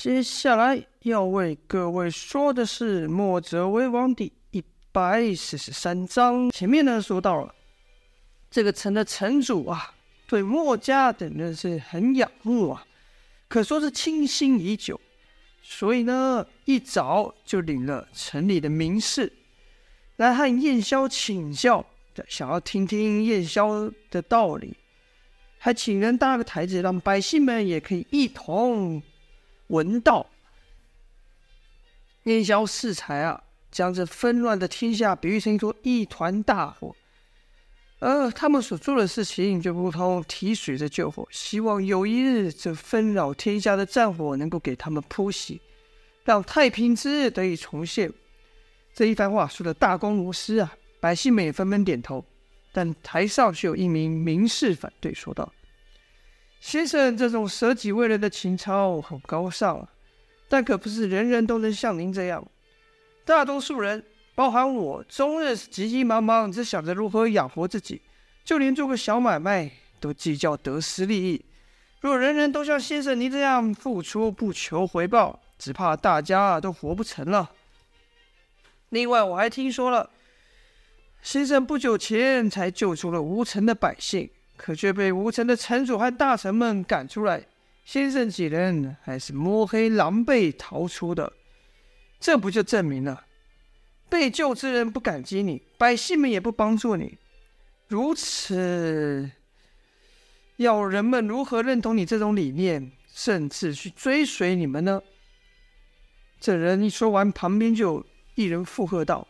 接下来要为各位说的是《墨者为王》第一百四十三章。前面呢说到了这个城的城主啊，对墨家等人是很仰慕啊，可说是倾心已久，所以呢一早就领了城里的名士来和燕萧请教，想要听听燕萧的道理。还请人搭个台子，让百姓们也可以一同闻道。燕萧适才啊，将这纷乱的天下比喻成一座一团大火，而他们所做的事情就如同提水的救火，希望有一日这纷扰天下的战火能够给他们扑熄，让太平之日得以重现。这一番话说的大公无私啊，百姓们也纷纷点头。但台上却有一名名士反对，说道：“先生这种舍己为人的情操很高尚啊，但可不是人人都能像您这样。大多数人，包含我，终日是急急忙忙，只想着如何养活自己，就连做个小买卖都计较得失利益。若人人都像先生您这样付出不求回报，只怕大家都活不成了。另外，我还听说了。”先生不久前才救出了吴城的百姓，可却被吴城的城主和大臣们赶出来。先生几人还是摸黑狼狈逃出的，这不就证明了被救之人不感激你，百姓们也不帮助你？如此，要人们如何认同你这种理念，甚至去追随你们呢？这人一说完，旁边就一人附和道。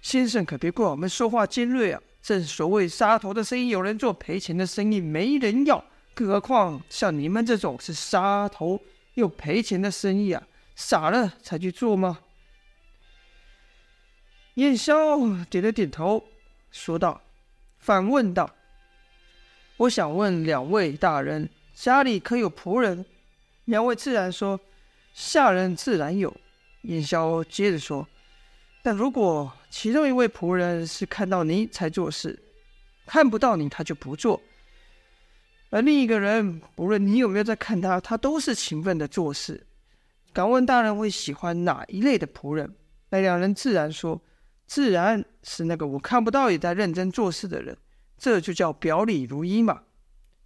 先生可别怪我们说话尖锐啊！正所谓杀头的生意有人做，赔钱的生意没人要。更何况像你们这种是杀头又赔钱的生意啊，傻了才去做吗？燕萧点了点头，说道：“反问道，我想问两位大人，家里可有仆人？”两位自然说：“下人自然有。”燕萧接着说。但如果其中一位仆人是看到你才做事，看不到你他就不做；而另一个人，不论你有没有在看他，他都是勤奋的做事。敢问大人会喜欢哪一类的仆人？那两人自然说：“自然是那个我看不到也在认真做事的人，这就叫表里如一嘛。”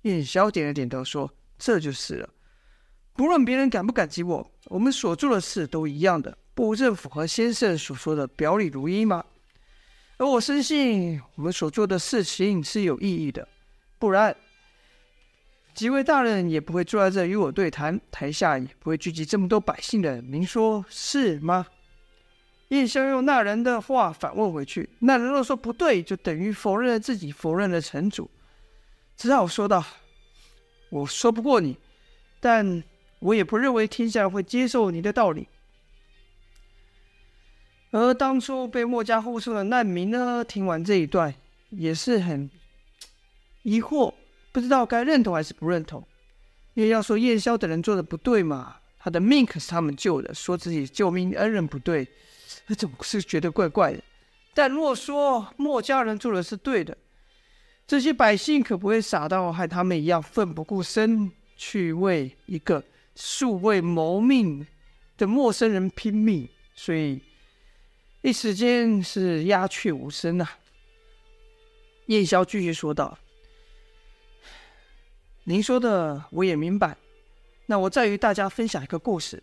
燕萧点了点头说：“这就是了。不论别人感不感激我，我们所做的事都一样的。”不正符合先生所说的表里如一吗？而我深信我们所做的事情是有意义的，不然几位大人也不会坐在这与我对谈，台下也不会聚集这么多百姓的。您说是吗？叶萧用那人的话反问回去，那人若说不对，就等于否认了自己，否认了城主。只好说道：“我说不过你，但我也不认为天下会接受你的道理。”而当初被墨家护送的难民呢，听完这一段也是很疑惑，不知道该认同还是不认同。因为要说燕萧等人做的不对嘛，他的命可是他们救的，说自己救命恩人不对，总是觉得怪怪的。但若说墨家人做的是对的，这些百姓可不会傻到和他们一样奋不顾身去为一个素未谋面的陌生人拼命，所以。一时间是鸦雀无声呐、啊。燕萧继续说道：“您说的我也明白。那我再与大家分享一个故事。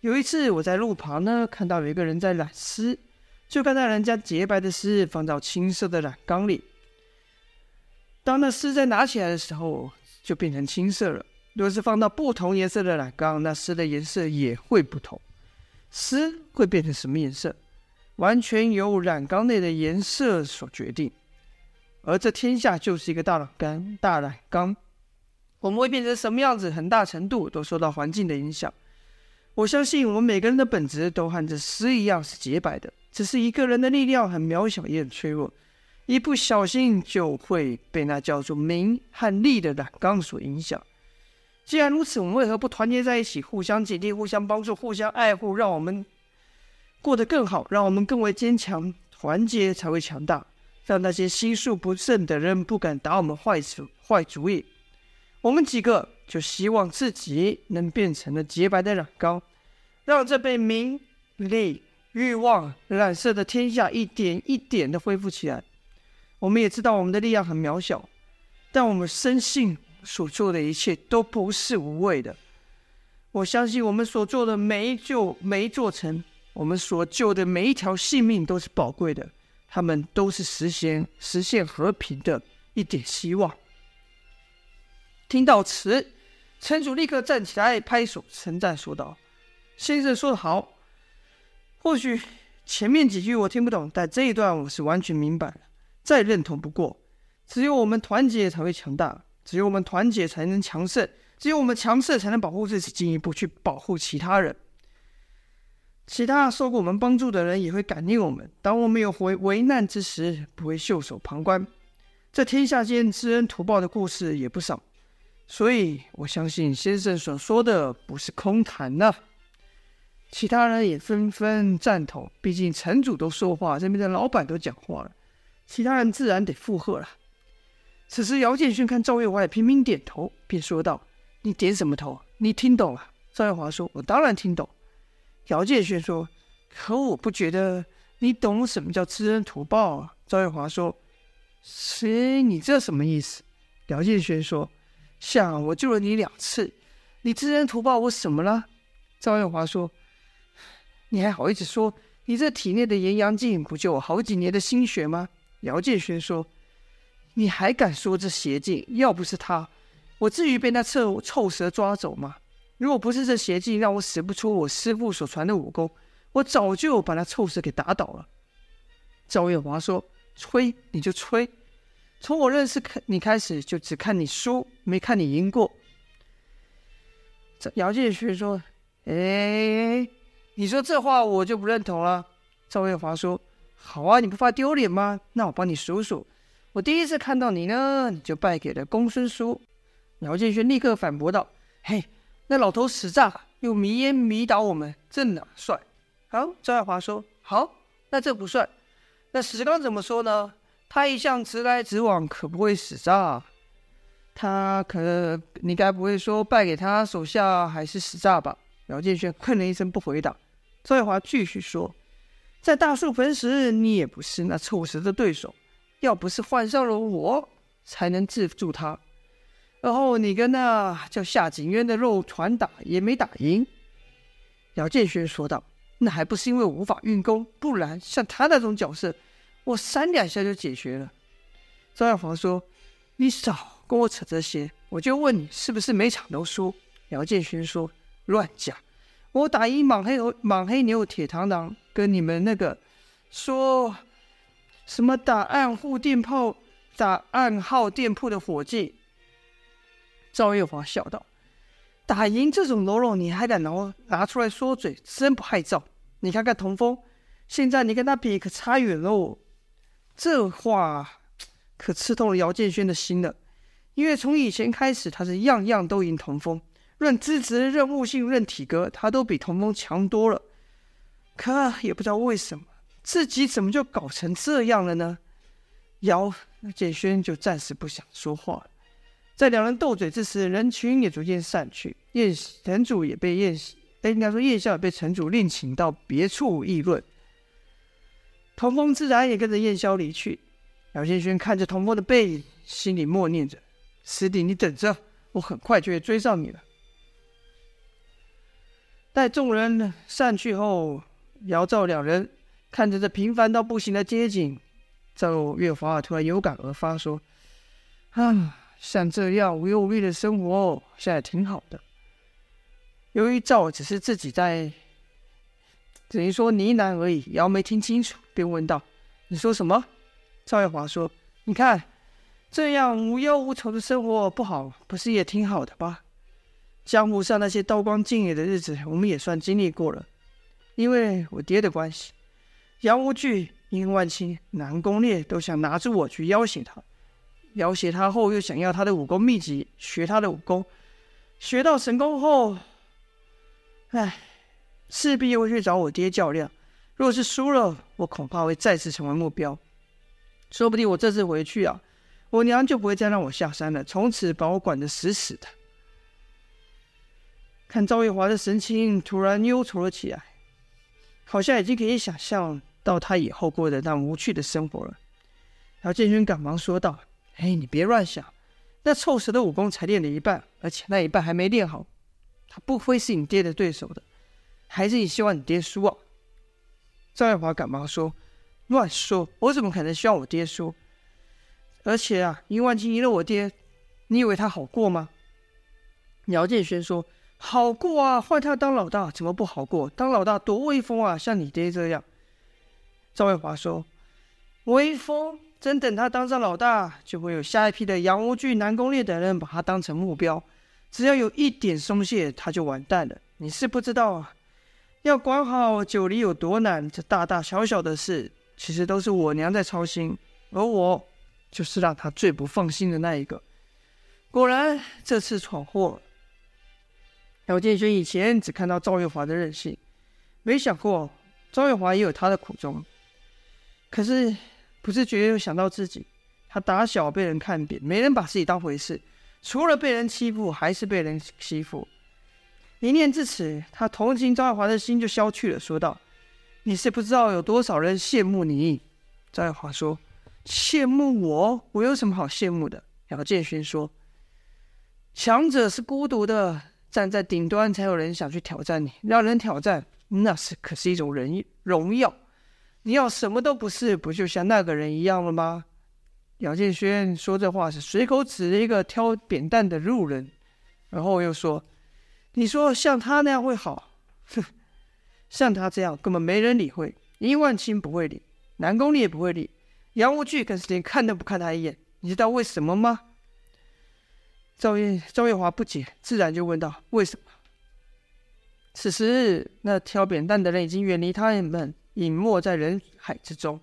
有一次我在路旁呢，看到有一个人在染丝，就看到人家洁白的丝放到青色的染缸里。当那丝在拿起来的时候，就变成青色了。若是放到不同颜色的染缸，那丝的颜色也会不同。丝会变成什么颜色？”完全由染缸内的颜色所决定，而这天下就是一个大染缸。大染缸，我们会变成什么样子，很大程度都受到环境的影响。我相信我们每个人的本质都和这丝一样是洁白的，只是一个人的力量很渺小也很脆弱，一不小心就会被那叫做名和利的染缸所影响。既然如此，我们为何不团结在一起，互相警惕、互相帮助、互相爱护，让我们过得更好，让我们更为坚强，团结才会强大。让那些心术不正的人不敢打我们坏主坏主意。我们几个就希望自己能变成了洁白的染膏，让这被名利欲望染色的天下一点一点的恢复起来。我们也知道我们的力量很渺小，但我们深信所做的一切都不是无谓的。我相信我们所做的每一救、每一座城，我们所救的每一条性命都是宝贵的，他们都是实现实现和平的一点希望。听到此，城主立刻站起来，拍手称赞，说道：“先生说得好。或许前面几句我听不懂，但这一段我是完全明白了，再认同不过。只有我们团结才会强大，只有我们团结才能强盛，只有我们强盛才能保护自己，进一步去保护其他人。其他受过我们帮助的人也会感念我们。当我们有危危难之时，不会袖手旁观。这天下间知恩图报的故事也不少。”所以，我相信先生所说的不是空谈呢。其他人也纷纷赞同，毕竟城主都说话，这边的老板都讲话了，其他人自然得附和了。此时，姚建勋看赵月华也频频点头，便说道：“你点什么头？你听懂了？”赵月华说：“我当然听懂。”姚建勋说：“可我不觉得你懂什么叫知恩图报啊。”赵月华说：“谁？你这什么意思？”姚建勋说。想我救了你两次，你知恩图报我什么了？赵月华说：“你还好意思说？你这体内的炎阳镜不就好几年的心血吗？”姚建轩说：“你还敢说这邪镜？要不是他，我至于被那臭臭蛇抓走吗？如果不是这邪镜让我使不出我师父所传的武功，我早就把那臭蛇给打倒了。”赵月华说：“吹你就吹。”从我认识你开始，就只看你输，没看你赢过。姚建勋说：“哎，你说这话我就不认同了。”赵月华说：“好啊，你不怕丢脸吗？那我帮你数数。我第一次看到你呢，你就败给了公孙叔。”姚建勋立刻反驳道：“嘿，那老头使诈，用迷烟迷倒我们，这哪算？”好，赵爱华说：“好，那这不算。那史刚怎么说呢？”他一向直来直往，可不会死诈。他可，你该不会说败给他手下还是死诈吧？姚建轩哼了一声，不回答。赵爱华继续说：“在大树坟时，你也不是那臭蛇的对手。要不是换上了我，才能制住他。然后你跟那叫夏景渊的肉团打，也没打赢。”姚建轩说道：“那还不是因为无法运功，不然像他那种角色。”我三两下就解决了。赵耀华说：“你少跟我扯这些，我就问你是不是每场都输？”姚建勋说：“乱讲！我打赢莽黑牛、莽黑牛铁螳螂，跟你们那个说什么打暗户店铺、打暗号店铺的伙计。”赵月华笑道：“打赢这种喽啰，你还敢拿拿出来说嘴，真不害臊！你看看童风，现在你跟他比可差远喽。”这话可刺痛了姚建轩的心了，因为从以前开始，他是样样都赢童风，论资质、任务性、论体格，他都比童风强多了。可也不知道为什么，自己怎么就搞成这样了呢？姚建轩就暂时不想说话了。在两人斗嘴之时，人群也逐渐散去，燕城主也被燕，哎，应该说燕校也被城主另请到别处议论。童风自然也跟着燕霄离去。姚建勋看着童风的背影，心里默念着：“师弟，你等着，我很快就会追上你了。”待众人散去后，姚赵两人看着这平凡到不行的街景，赵月华突然有感而发，说：“啊，像这样无忧无虑的生活，现在挺好的。”由于赵只是自己在。等于说呢喃而已，姚没听清楚，便问道：“你说什么？”赵月华说：“你看，这样无忧无愁的生活不好，不是也挺好的吧？江湖上那些刀光剑影的日子，我们也算经历过了。因为我爹的关系，杨无惧、殷万清、南宫烈都想拿住我去要挟他，要挟他后又想要他的武功秘籍，学他的武功，学到神功后，唉。”势必又会去找我爹较量，若是输了，我恐怕会再次成为目标。说不定我这次回去啊，我娘就不会再让我下山了，从此把我管得死死的。看赵月华的神情突然忧愁了起来，好像已经可以想象到他以后过的那无趣的生活了。姚建勋赶忙说道：“哎，你别乱想，那臭蛇的武功才练了一半，而且那一半还没练好，他不会是你爹的对手的。还是你希望你爹输啊？”赵月华赶忙说：“乱说！我怎么可能希望我爹输？而且啊，殷万金赢了我爹，你以为他好过吗？”姚建轩说：“好过啊，换他当老大怎么不好过？当老大多威风啊，像你爹这样。”赵月华说：“威风。”真等他当上老大，就会有下一批的杨无惧、南宫烈等人把他当成目标。只要有一点松懈，他就完蛋了。你是不知道啊，要管好九黎有多难，这大大小小的事，其实都是我娘在操心，而我就是让他最不放心的那一个。果然，这次闯祸了。姚建勋以前只看到赵月华的任性，没想过赵月华也有他的苦衷。可是。不自觉又想到自己，他打小被人看扁，没人把自己当回事，除了被人欺负，还是被人欺负。一念至此，他同情张爱华的心就消去了，说道：“你是不知道有多少人羡慕你。”张爱华说：“羡慕我？我有什么好羡慕的？”姚建勋说：“强者是孤独的，站在顶端才有人想去挑战你，让人挑战，那是可是一种人荣耀。”你要什么都不是，不就像那个人一样了吗？姚建轩说这话是随口指了一个挑扁担的路人，然后又说：“你说像他那样会好？哼，像他这样根本没人理会。殷万清不会理，南宫烈也不会理，杨无惧更是连看都不看他一眼。你知道为什么吗？”赵月赵月华不解，自然就问道：“为什么？”此时，那挑扁担的人已经远离他们。隐没在人海之中，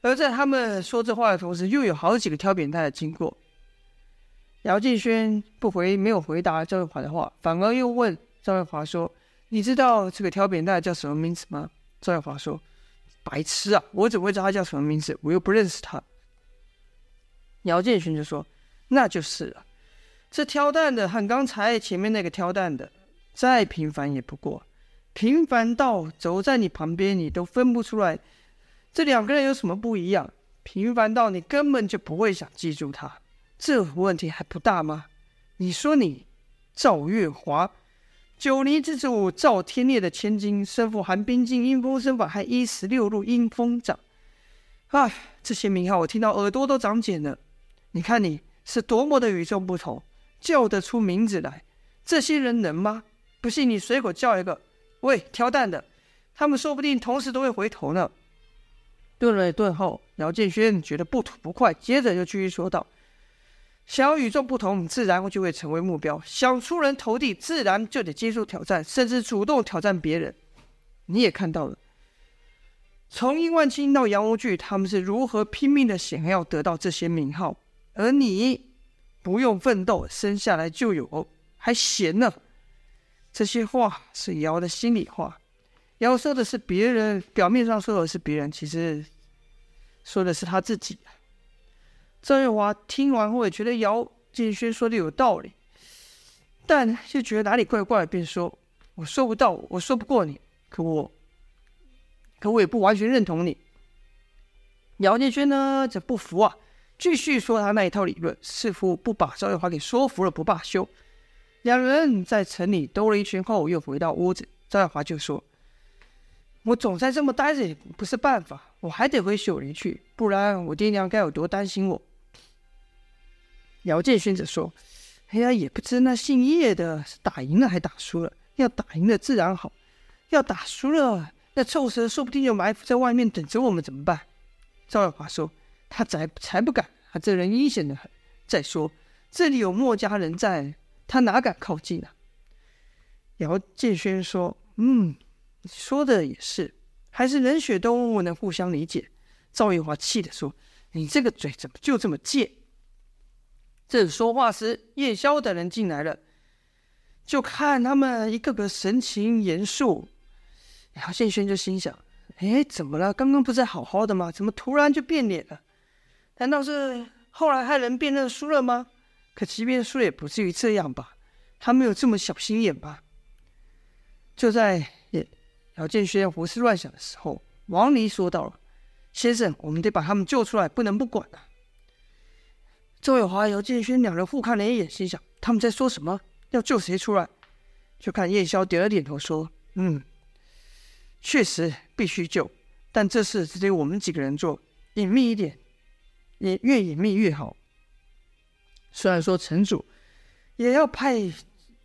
而在他们说这话的同时，又有好几个挑扁担的经过。姚建轩不回，没有回答赵月华的话，反而又问赵月华说：“你知道这个挑扁担叫什么名字吗？”赵月华说：“白痴啊，我怎么会知道他叫什么名字？我又不认识他。”姚建勋就说：“那就是了，这挑担的和刚才前面那个挑担的再平凡也不过。”平凡到走在你旁边，你都分不出来这两个人有什么不一样。平凡到你根本就不会想记住他，这问题还不大吗？你说你赵月华，九黎之主赵天烈的千金，身负寒冰镜、阴风身法，还一十六路阴风掌。唉，这些名号我听到耳朵都长茧了。你看你是多么的与众不同，叫得出名字来。这些人能吗？不信你随口叫一个。喂，挑担的，他们说不定同时都会回头呢。顿了顿后，姚建轩觉得不吐不快，接着就继续说道：“想要与众不同，自然就会成为目标；想出人头地，自然就得接受挑战，甚至主动挑战别人。你也看到了，从殷万青到杨无惧，他们是如何拼命的想要得到这些名号，而你不用奋斗，生下来就有，还闲呢。”这些话是姚的心里话，姚说的是别人，表面上说的是别人，其实说的是他自己。赵月华听完后也觉得姚建轩说的有道理，但又觉得哪里怪怪，便说：“我说不到，我说不过你，可我，可我也不完全认同你。”姚建轩呢，则不服啊，继续说他那一套理论，似乎不把赵月华给说服了不罢休。两人在城里兜了一圈后，又回到屋子。赵耀华就说：“我总在这么待着也不是办法，我还得回九黎去，不然我爹娘该有多担心我。”姚建勋则说：“哎呀，也不知那姓叶的是打赢了还打输了。要打赢了自然好，要打输了，那臭蛇说不定就埋伏在外面等着我们，怎么办？”赵耀华说：“他才才不敢，他这人阴险的很。再说这里有墨家人在。”他哪敢靠近呢？姚建轩说：“嗯，说的也是，还是冷血动物能互相理解。”赵月华气的说：“你这个嘴怎么就这么贱？”正说话时，叶萧等人进来了，就看他们一个个神情严肃。姚建轩就心想：“哎，怎么了？刚刚不是好好的吗？怎么突然就变脸了？难道是后来害人辨认输了吗？”可即便说，也不至于这样吧？他没有这么小心眼吧？就在姚建轩胡思乱想的时候，王离说道：“先生，我们得把他们救出来，不能不管啊。”周有华、姚建轩两人互看了一眼，心想：他们在说什么？要救谁出来？就看叶萧点了点头，说：“嗯，确实必须救，但这事只得我们几个人做，隐秘一点，也越隐秘越好。虽然说城主也要派，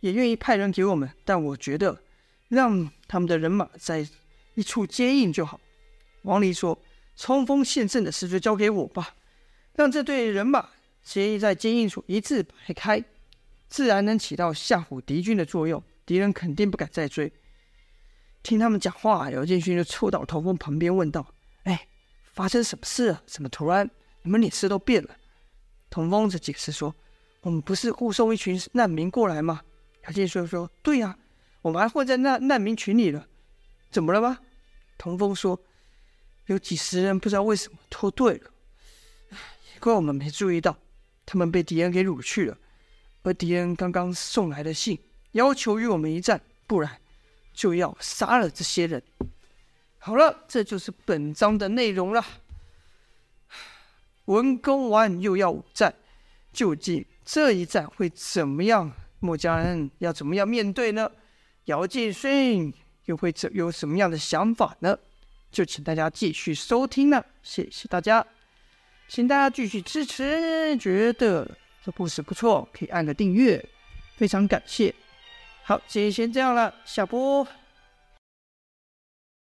也愿意派人给我们，但我觉得让他们的人马在一处接应就好。”王离说：“冲锋陷阵的事就交给我吧，让这队人马接应在接应处一字排开。”自然能起到吓唬敌军的作用，敌人肯定不敢再追。听他们讲话，姚建勋就凑到童风旁边问道：“哎，发生什么事啊？怎么突然你们脸色都变了？”童风则解释说：“我们不是护送一群难民过来吗？”姚建勋说：“对呀，我们还混在那难民群里了，怎么了吗？”童风说：“有几十人不知道为什么脱队了，也怪我们没注意到，他们被敌人给掳去了。”而敌人刚刚送来的信，要求与我们一战，不然就要杀了这些人。好了，这就是本章的内容了。文攻完又要武战，究竟这一战会怎么样？墨家人要怎么样面对呢？姚建勋又会怎有什么样的想法呢？就请大家继续收听了，谢谢大家，请大家继续支持，觉得。这故事不错，可以按个订阅，非常感谢。好，今天先这样了，下播。